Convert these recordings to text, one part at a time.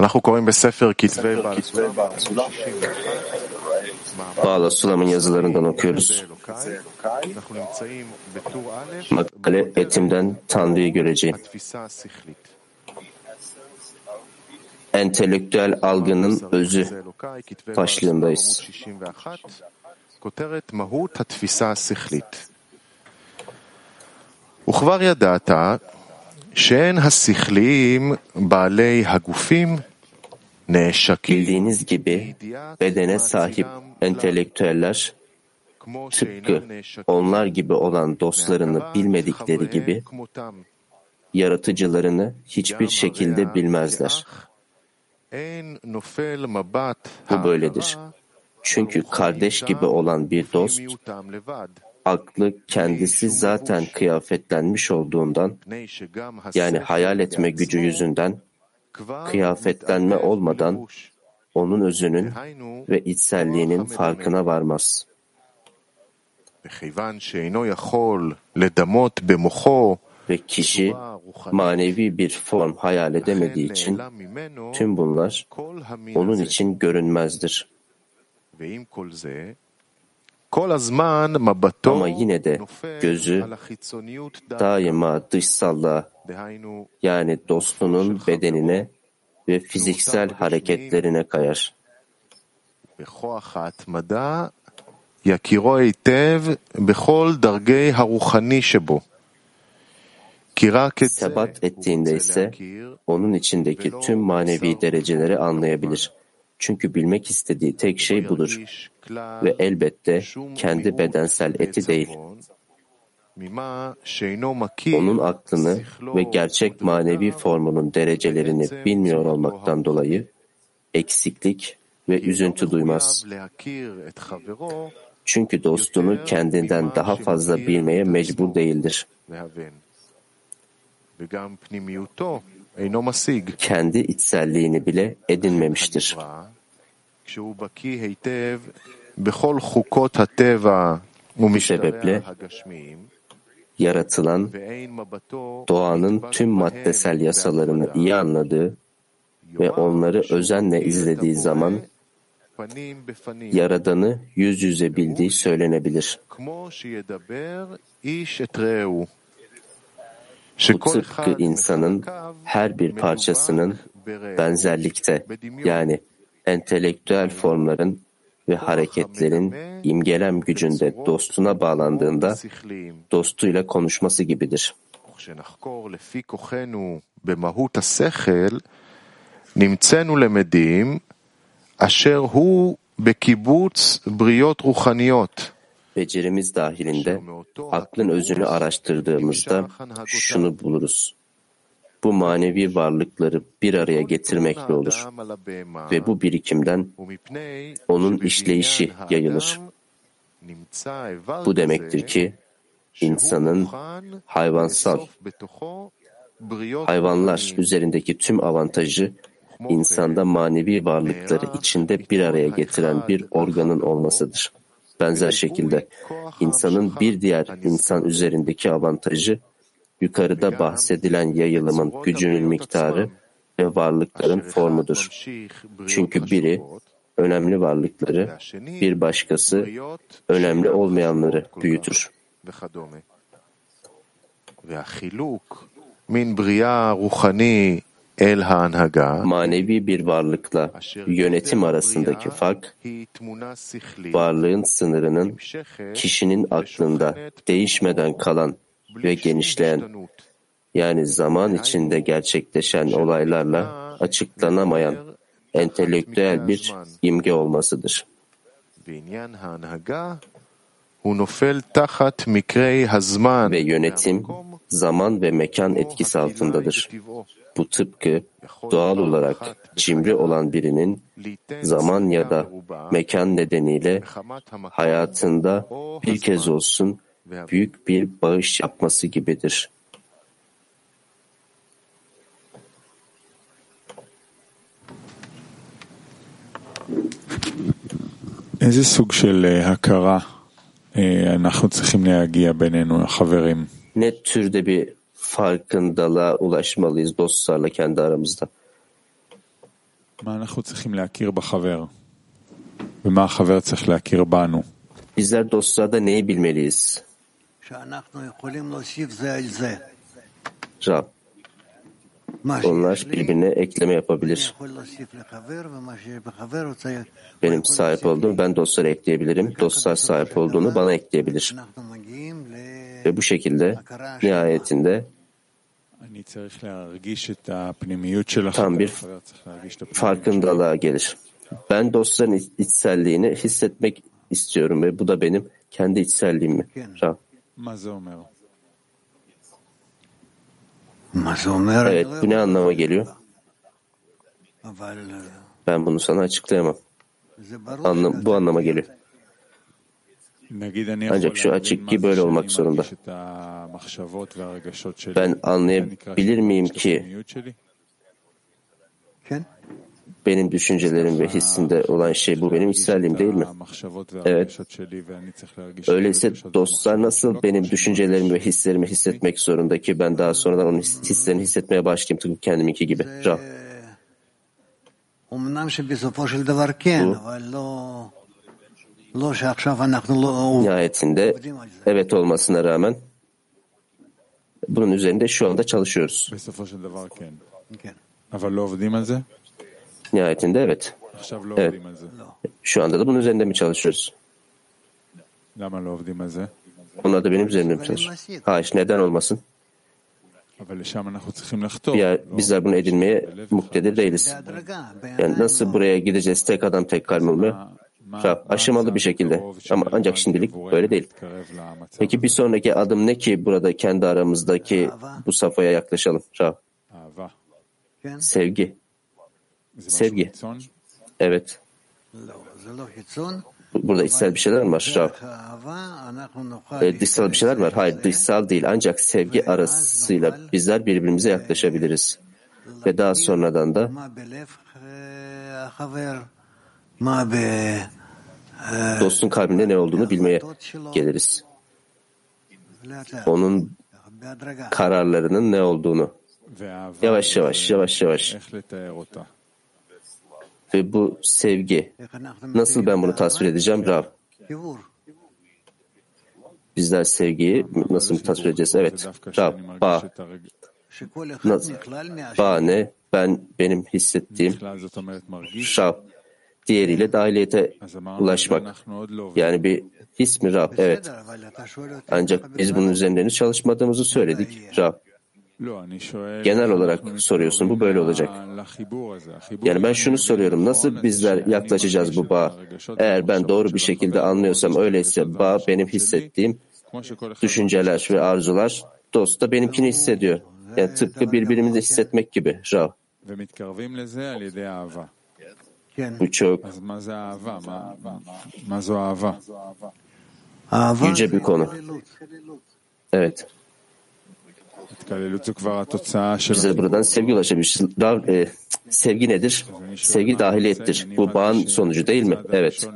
אנחנו קוראים בספר כתבי Bağla Sulam'ın yazılarından okuyoruz. Makale etimden Tanrı'yı göreceğim. Entelektüel algının özü başlığındayız. כותרת מהות התפיסה השכלית. וכבר ידעת שאין השכליים בעלי הגופים נעשקים Bildiğiniz gibi bedene sahip entelektüeller tıpkı onlar gibi olan dostlarını bilmedikleri gibi yaratıcılarını hiçbir şekilde bilmezler. Bu böyledir. Çünkü kardeş gibi olan bir dost, aklı kendisi zaten kıyafetlenmiş olduğundan, yani hayal etme gücü yüzünden, kıyafetlenme olmadan onun özünün ve içselliğinin farkına varmaz. Ve kişi manevi bir form hayal edemediği için tüm bunlar onun için görünmezdir. Ama yine de gözü daima dışsallığa yani dostunun bedenine ve fiziksel hareketlerine kayar. יכירו היטב בכל דרגי הרוחני שבו. כי רק את זה Sebat ettiğinde ise onun içindeki tüm manevi dereceleri anlayabilir. Çünkü bilmek istediği tek şey budur. Ve elbette kendi bedensel eti değil. Onun aklını ve gerçek manevi formunun derecelerini bilmiyor olmaktan dolayı eksiklik ve üzüntü duymaz. Çünkü dostunu kendinden daha fazla bilmeye mecbur değildir. Kendi içselliğini bile edinmemiştir. Bu sebeple yaratılan doğanın tüm maddesel yasalarını iyi anladığı ve onları özenle izlediği zaman Yaradan'ı yüz yüze bildiği söylenebilir. Bu tıpkı insanın her bir parçasının benzerlikte yani entelektüel formların ve hareketlerin imgelem gücünde dostuna bağlandığında dostuyla konuşması gibidir. נמצאנו למדים אשר הוא בקיבוץ בריות רוחניות. Becerimiz dahilinde aklın özünü araştırdığımızda şunu buluruz. Bu manevi varlıkları bir araya getirmekle olur ve bu birikimden onun işleyişi yayılır. Bu demektir ki insanın hayvansal hayvanlar üzerindeki tüm avantajı insanda manevi varlıkları içinde bir araya getiren bir organın olmasıdır. Benzer şekilde insanın bir diğer insan üzerindeki avantajı yukarıda bahsedilen yayılımın gücünün miktarı ve varlıkların formudur. Çünkü biri önemli varlıkları, bir başkası önemli olmayanları büyütür. Manevi bir varlıkla yönetim arasındaki fark, varlığın sınırının kişinin aklında değişmeden kalan ve genişleyen, yani zaman içinde gerçekleşen olaylarla açıklanamayan entelektüel bir imge olmasıdır. Ve yönetim zaman ve mekan etkisi altındadır. Bu tıpkı doğal olarak cimri olan birinin zaman ya da mekan nedeniyle hayatında bir kez olsun büyük bir bağış yapması gibidir. איזה סוג של הכרה אנחנו צריכים להגיע בינינו, החברים? Ne türde bir farkındalığa ulaşmalıyız dostlarla kendi aramızda? מה אנחנו צריכים להכיר בחבר? ומה החבר צריך להכיר banu? Bizler dostlarda neyi bilmeliyiz? Rab, onlar birbirine ekleme yapabilir. Benim sahip olduğum, ben dostlara ekleyebilirim. Dostlar sahip olduğunu bana ekleyebilir. Ve bu şekilde nihayetinde tam bir farkındalığa gelir. Ben dostların içselliğini hissetmek istiyorum ve bu da benim kendi içselliğim mi? Rab. Evet, bu ne anlama geliyor? Ben bunu sana açıklayamam. Anlam, bu anlama geliyor. Ancak şu açık ki böyle olmak zorunda. Ben anlayabilir miyim ki benim düşüncelerim ve hissimde olan şey bu benim İsrail'im değil mi? Evet. Öyleyse dostlar nasıl benim düşüncelerimi ve hislerimi hissetmek zorunda ki ben daha sonradan onun hislerini hissetmeye başlayayım tıpkı kendiminki gibi. Rab. Bu nihayetinde evet olmasına rağmen bunun üzerinde şu anda çalışıyoruz. Nihayetinde evet. evet. Şu anda da bunun üzerinde mi çalışıyoruz? Onlar da benim üzerimde mi çalışıyor? Hayır, neden olmasın? Ya bizler bunu edinmeye muktedir değiliz. Yani nasıl buraya gideceğiz tek adam tek kalmamı? Rab, aşamalı bir şekilde. Ama ancak şimdilik böyle değil. Peki bir sonraki adım ne ki burada kendi aramızdaki bu safhaya yaklaşalım Rab? Sevgi. Sevgi. Evet. Burada içsel bir şeyler mi var Rab? E, dışsal bir şeyler var? Hayır dışsal değil. Ancak sevgi arasıyla bizler birbirimize yaklaşabiliriz. Ve daha sonradan da dostun kalbinde ne olduğunu bilmeye geliriz. Onun kararlarının ne olduğunu yavaş yavaş yavaş yavaş ve bu sevgi. Nasıl ben bunu tasvir edeceğim Rab? Bizler sevgiyi nasıl tasvir edeceğiz? Evet. Rab, ba. Ba ne? Ben, benim hissettiğim Rab. Diğeriyle dahiliyete ulaşmak. Yani bir his mi Rab? Evet. Ancak biz bunun üzerinde henüz çalışmadığımızı söyledik. Rab genel olarak soruyorsun bu böyle olacak. Yani ben şunu soruyorum nasıl bizler yaklaşacağız bu bağ? Eğer ben doğru bir şekilde anlıyorsam öyleyse bağ benim hissettiğim düşünceler ve arzular dost da benimkini hissediyor. Yani tıpkı birbirimizi hissetmek gibi Rav. Bu çok yüce bir konu. Evet bize buradan sevgi ulaşabilmiş. Rav, e, sevgi nedir? Sevgi dahiliyettir. Bu bağın sonucu değil mi? Evet.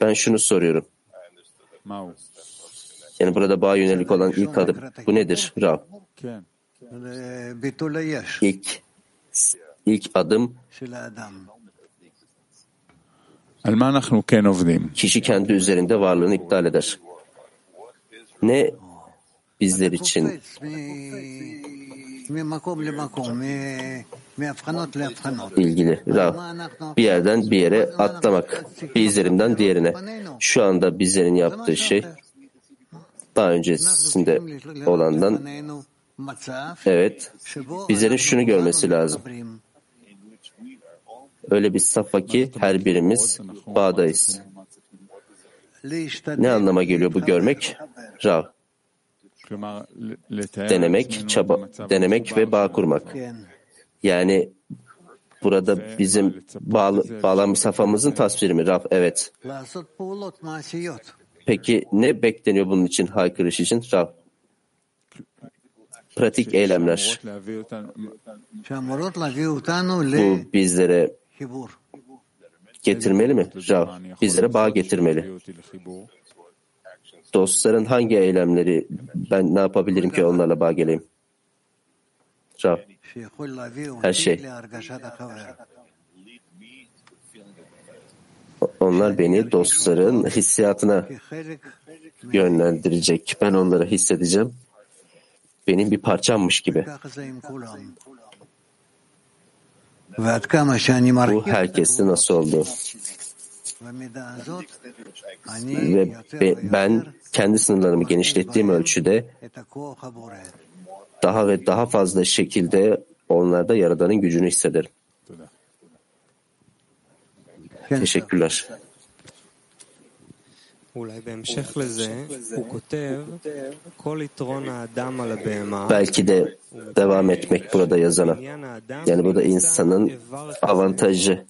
Ben şunu soruyorum. Yani burada bağ yönelik olan ilk adım. Bu nedir Rav? İlk, ilk adım Kişi kendi üzerinde varlığını iptal eder. Ne bizler için. ilgili Rav, bir yerden bir yere atlamak, bir izlerimden diğerine. Şu anda bizlerin yaptığı şey daha öncesinde olandan evet bizlerin şunu görmesi lazım. Öyle bir safa ki her birimiz bağdayız. Ne anlama geliyor bu görmek? Rav, Denemek, çaba, denemek ve bağ kurmak. Yani burada bizim bağlı, bağlanmış safhamızın tasviri mi? Rab, evet. Peki ne bekleniyor bunun için haykırış için? Rab. Pratik eylemler. Bu bizlere getirmeli mi? Rab, bizlere bağ getirmeli dostların hangi eylemleri ben ne yapabilirim ki onlarla bağ geleyim? Rab. Her şey. Onlar beni dostların hissiyatına yönlendirecek. Ben onları hissedeceğim. Benim bir parçammış gibi. Bu herkeste nasıl oldu? Ve be- ben kendi sınırlarımı genişlettiğim ölçüde daha ve daha fazla şekilde onlarda Yaradan'ın gücünü hissederim. Teşekkürler. Belki de devam etmek burada yazana. Yani burada insanın avantajı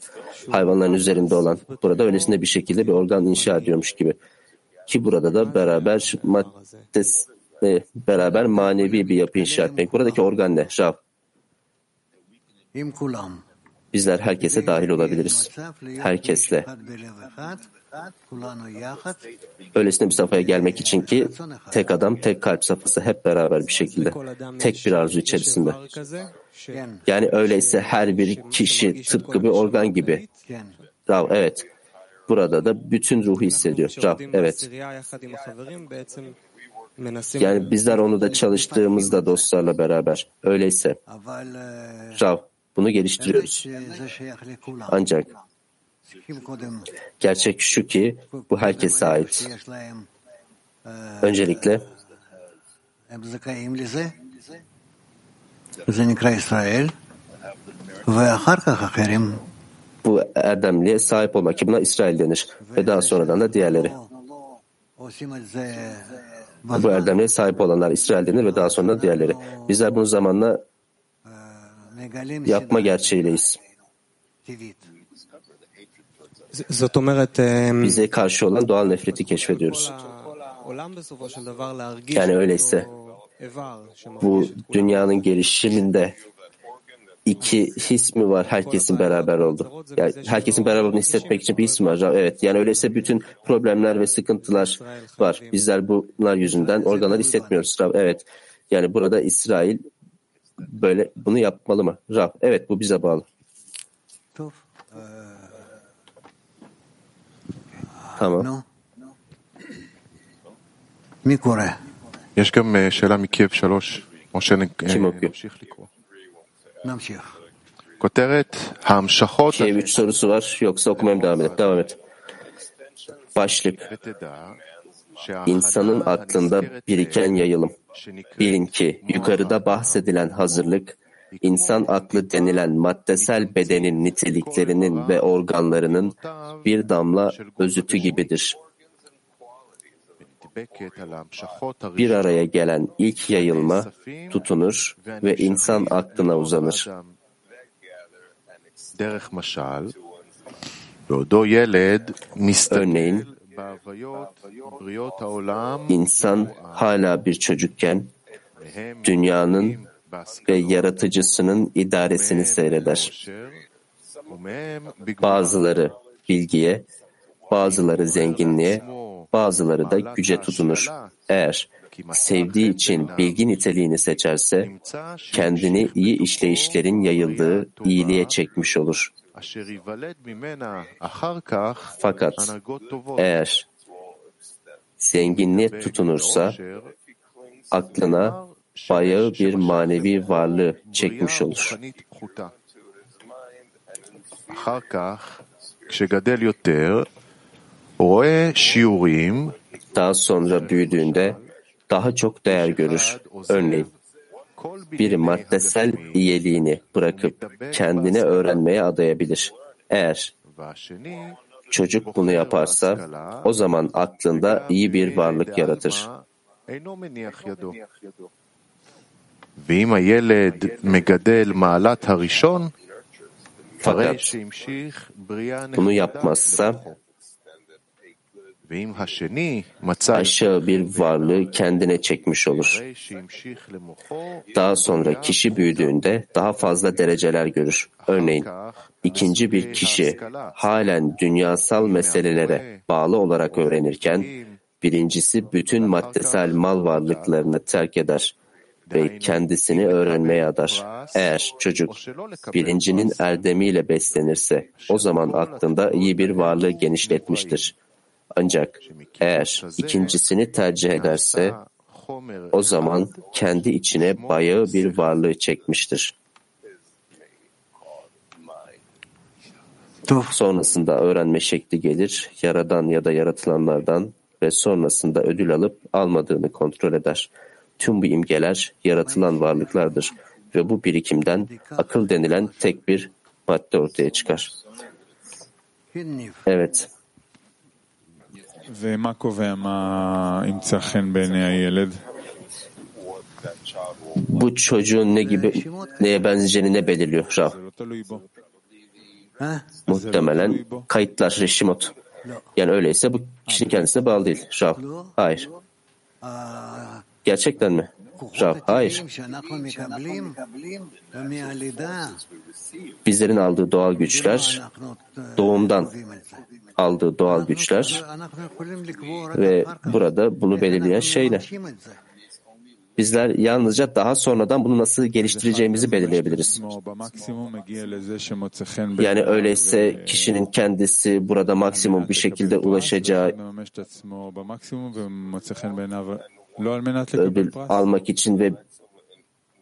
hayvanların üzerinde olan. Burada öylesine bir şekilde bir organ inşa ediyormuş gibi. Ki burada da beraber maddes, e, beraber manevi bir yapı inşa etmek. Buradaki organ ne? Rab. Bizler herkese dahil olabiliriz. Herkesle. Öylesine bir safhaya gelmek için ki tek adam, tek kalp safhası hep beraber bir şekilde, tek bir arzu içerisinde. Yani öyleyse her bir kişi tıpkı bir organ gibi. Rav, evet. Burada da bütün ruhu hissediyor. Rav, evet. Yani bizler onu da çalıştığımızda dostlarla beraber. Öyleyse. Rav, bunu geliştiriyoruz. Ancak Gerçek şu ki bu herkese ait. Öncelikle bu erdemliğe sahip olmak buna İsrail denir ve daha sonradan da diğerleri. Bu erdemliğe sahip olanlar İsrail denir ve daha sonra da diğerleri. Bizler bunu zamanla yapma gerçeğiyleyiz bize karşı olan doğal nefreti keşfediyoruz. Yani öyleyse bu dünyanın gelişiminde iki his mi var herkesin beraber oldu? Yani herkesin beraber olduğunu hissetmek için bir his mi var? Evet yani öyleyse bütün problemler ve sıkıntılar var. Bizler bunlar yüzünden organları hissetmiyoruz. Evet yani burada İsrail böyle bunu yapmalı mı? Rab evet bu bize bağlı. טוב, Tamam. נו. מי קורא? יש גם אה, שאלה מקייב שלוש, או שמעו, כן. שנמשיך לקרוא. נמשיך. כותרת ההמשכות Şey, üç sorusu var. Yoksa okumaya mı devam edelim? Devam et. Başlık. ותדע İnsanın שההכנה aklında הנזכרת biriken yayılım. שנקראת Bilin ki yukarıda bahsedilen hazırlık, insan aklı denilen maddesel bedenin niteliklerinin ve organlarının bir damla özütü gibidir. Bir araya gelen ilk yayılma tutunur ve insan aklına uzanır. Örneğin, insan hala bir çocukken dünyanın ve yaratıcısının idaresini seyreder. Bazıları bilgiye, bazıları zenginliğe, bazıları da güce tutunur. Eğer sevdiği için bilgi niteliğini seçerse, kendini iyi işleyişlerin yayıldığı iyiliğe çekmiş olur. Fakat eğer zenginliğe tutunursa, aklına bayağı bir manevi varlığı çekmiş olur. Daha sonra büyüdüğünde daha çok değer görür. Örneğin bir maddesel üyeliğini bırakıp kendini öğrenmeye adayabilir. Eğer çocuk bunu yaparsa o zaman aklında iyi bir varlık yaratır. אינו מניח ידו. ואם הילד מגדל מעלת הראשון, הרי Fakat שהמשיך בריאה bunu נחמדה yapmazsa למוחו. ואם השני מצא aşağı bir varlığı kendine çekmiş olur. הרי שהמשיך למוחו, Daha sonra kişi büyüdüğünde daha fazla dereceler görür. Örneğin ikinci bir kişi halen dünyasal meselelere bağlı olarak öğrenirken birincisi bütün maddesel mal varlıklarını terk eder ve kendisini öğrenmeye adar. Eğer çocuk bilincinin erdemiyle beslenirse o zaman aklında iyi bir varlığı genişletmiştir. Ancak eğer ikincisini tercih ederse o zaman kendi içine bayağı bir varlığı çekmiştir. Sonrasında öğrenme şekli gelir, yaradan ya da yaratılanlardan ve sonrasında ödül alıp almadığını kontrol eder. Tüm bu imgeler yaratılan varlıklardır ve bu birikimden akıl denilen tek bir madde ortaya çıkar. Evet. ומה קובע מה ימצא חן בעיני הילד? Bu çocuğun ne gibi neye benzeyeceğini ne belirliyor Rav? זה לא תלוי bו. Muhtemelen kayıtlar Reşimot. Yani öyleyse bu kişinin kendisine bağlı değil. Rav. Hayır. Gerçekten mi? Rav, hayır. Bizlerin aldığı doğal güçler, doğumdan aldığı doğal güçler ve burada bunu belirleyen şeyler. Bizler yalnızca daha sonradan bunu nasıl geliştireceğimizi belirleyebiliriz. Yani öyleyse kişinin kendisi burada maksimum bir şekilde ulaşacağı מממש את עצמו במקסימום ומוצא חן בעיניו לא על מנת ödül לקבל פרס. almak için ve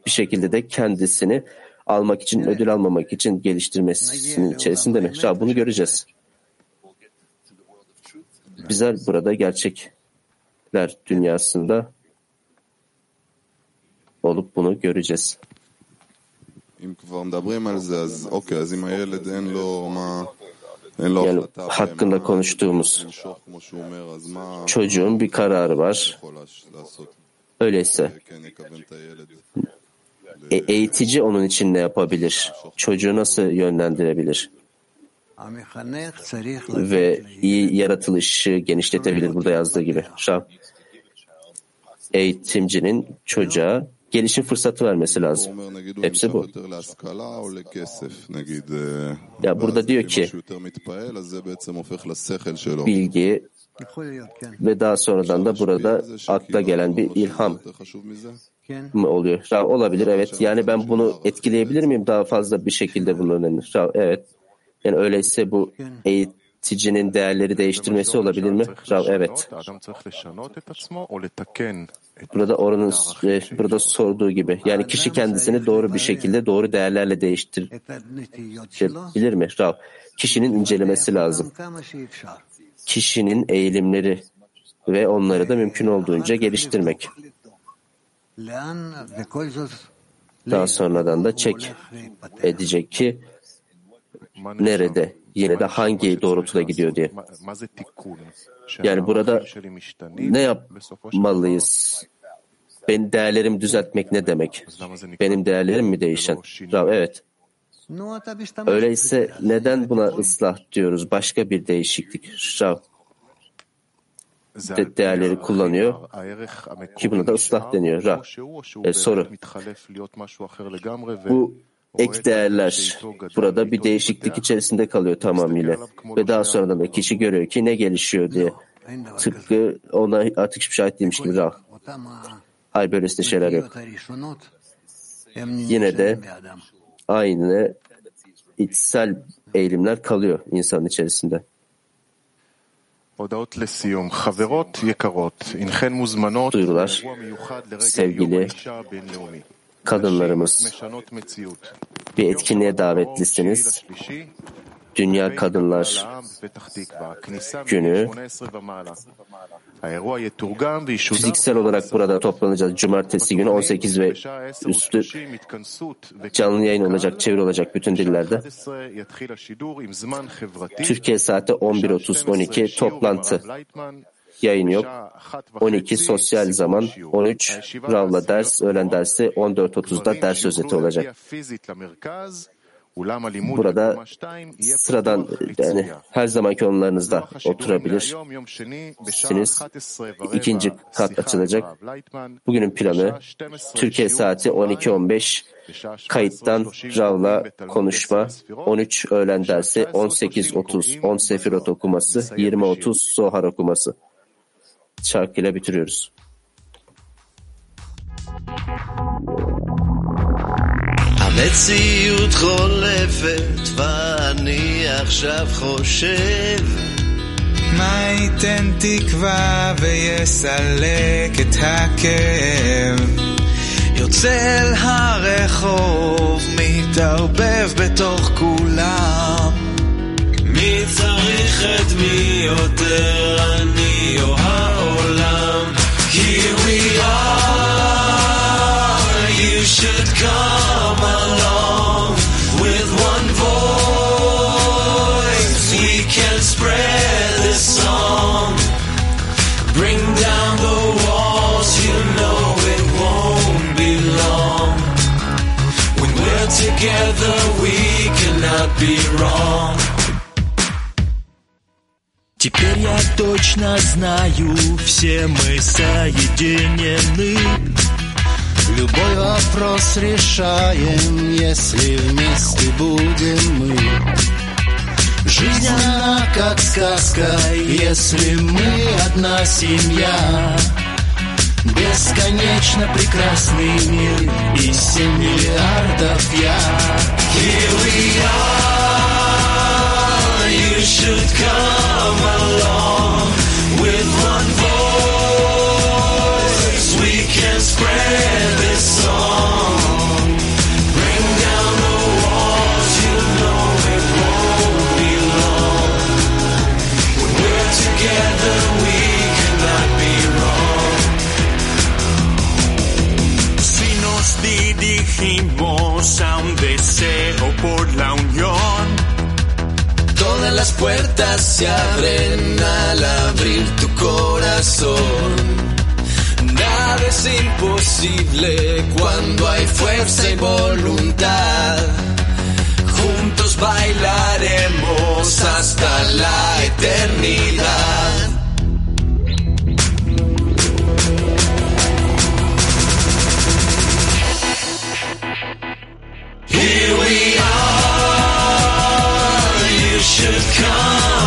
bir şekilde de kendisini almak için, ödül almamak için geliştirmesinin içerisinde mi? Ya bunu göreceğiz. Bizler burada gerçekler dünyasında olup bunu göreceğiz. אם כבר מדברים על זה, אז אוקיי, אז אם הילד אין לו מה... yani hakkında konuştuğumuz çocuğun bir kararı var. Öyleyse e, eğitici onun için ne yapabilir? Çocuğu nasıl yönlendirebilir? Ve iyi yaratılışı genişletebilir burada yazdığı gibi. Şah, eğitimcinin çocuğa gelişim fırsatı vermesi lazım. Hepsi bu. Ya burada diyor ki bilgi ve daha sonradan da burada akla gelen bir ilham mı oluyor? Rav olabilir evet. Yani ben bunu etkileyebilir miyim daha fazla bir şekilde bunun önemli? Rav evet. Yani öyleyse bu eğit Ticinin değerleri değiştirmesi olabilir mi? Rav, evet. Burada oranın e, burada sorduğu gibi. Yani kişi kendisini doğru bir şekilde doğru değerlerle değiştirebilir mi? Rav, kişinin incelemesi lazım. Kişinin eğilimleri ve onları da mümkün olduğunca geliştirmek. Daha sonradan da çek edecek ki nerede yine de hangi doğrultuda gidiyor diye. Yani burada ne yapmalıyız? Benim değerlerimi düzeltmek ne demek? Benim değerlerim mi değişen? Rab, evet. Öyleyse neden buna ıslah diyoruz? Başka bir değişiklik. Rav de değerleri kullanıyor ki buna da ıslah deniyor. Rav. E, soru. Bu ek değerler burada bir değişiklik içerisinde kalıyor tamamıyla. Ve daha sonra da kişi görüyor ki ne gelişiyor diye. Tıpkı ona artık hiçbir şey ait değilmiş gibi. Rah. Hayır böylesine şeyler yok. Yine de aynı içsel eğilimler kalıyor insanın içerisinde. Duyurular, sevgili kadınlarımız bir etkinliğe davetlisiniz. Dünya Kadınlar Günü fiziksel olarak burada toplanacağız. Cumartesi günü 18 ve üstü canlı yayın olacak, çevir olacak bütün dillerde. Türkiye saati 11.30-12 toplantı. Yayın yok. 12 sosyal zaman, 13 Rav'la ders, öğlen dersi, 14.30'da ders özeti olacak. Burada sıradan yani her zamanki onlarınızda oturabilirsiniz. İkinci kat açılacak. Bugünün planı Türkiye saati 12.15 kayıttan Rav'la konuşma, 13 öğlen dersi, 18.30 10 Sefirot okuması, 20.30 Zohar okuması. Şarkıyla bitiriyoruz. המציאות חולפת ואני עכשיו חושב מה ייתן תקווה ויסלק את הכאב? יוצא אל הרחוב, מתערבב בתוך כולם. מי צריך את מי יותר, be wrong. Теперь я точно знаю, все мы соединены. Любой вопрос решаем, если вместе будем мы. Жизнь она как сказка, если мы одна семья. Бесконечно прекрасный мир и семь миллиардов я. Here we are, you should come along with one voice. We can spread this song, a un deseo por la unión. Todas las puertas se abren al abrir tu corazón. Nada es imposible cuando hay fuerza y voluntad. Juntos bailaremos hasta la eternidad. come.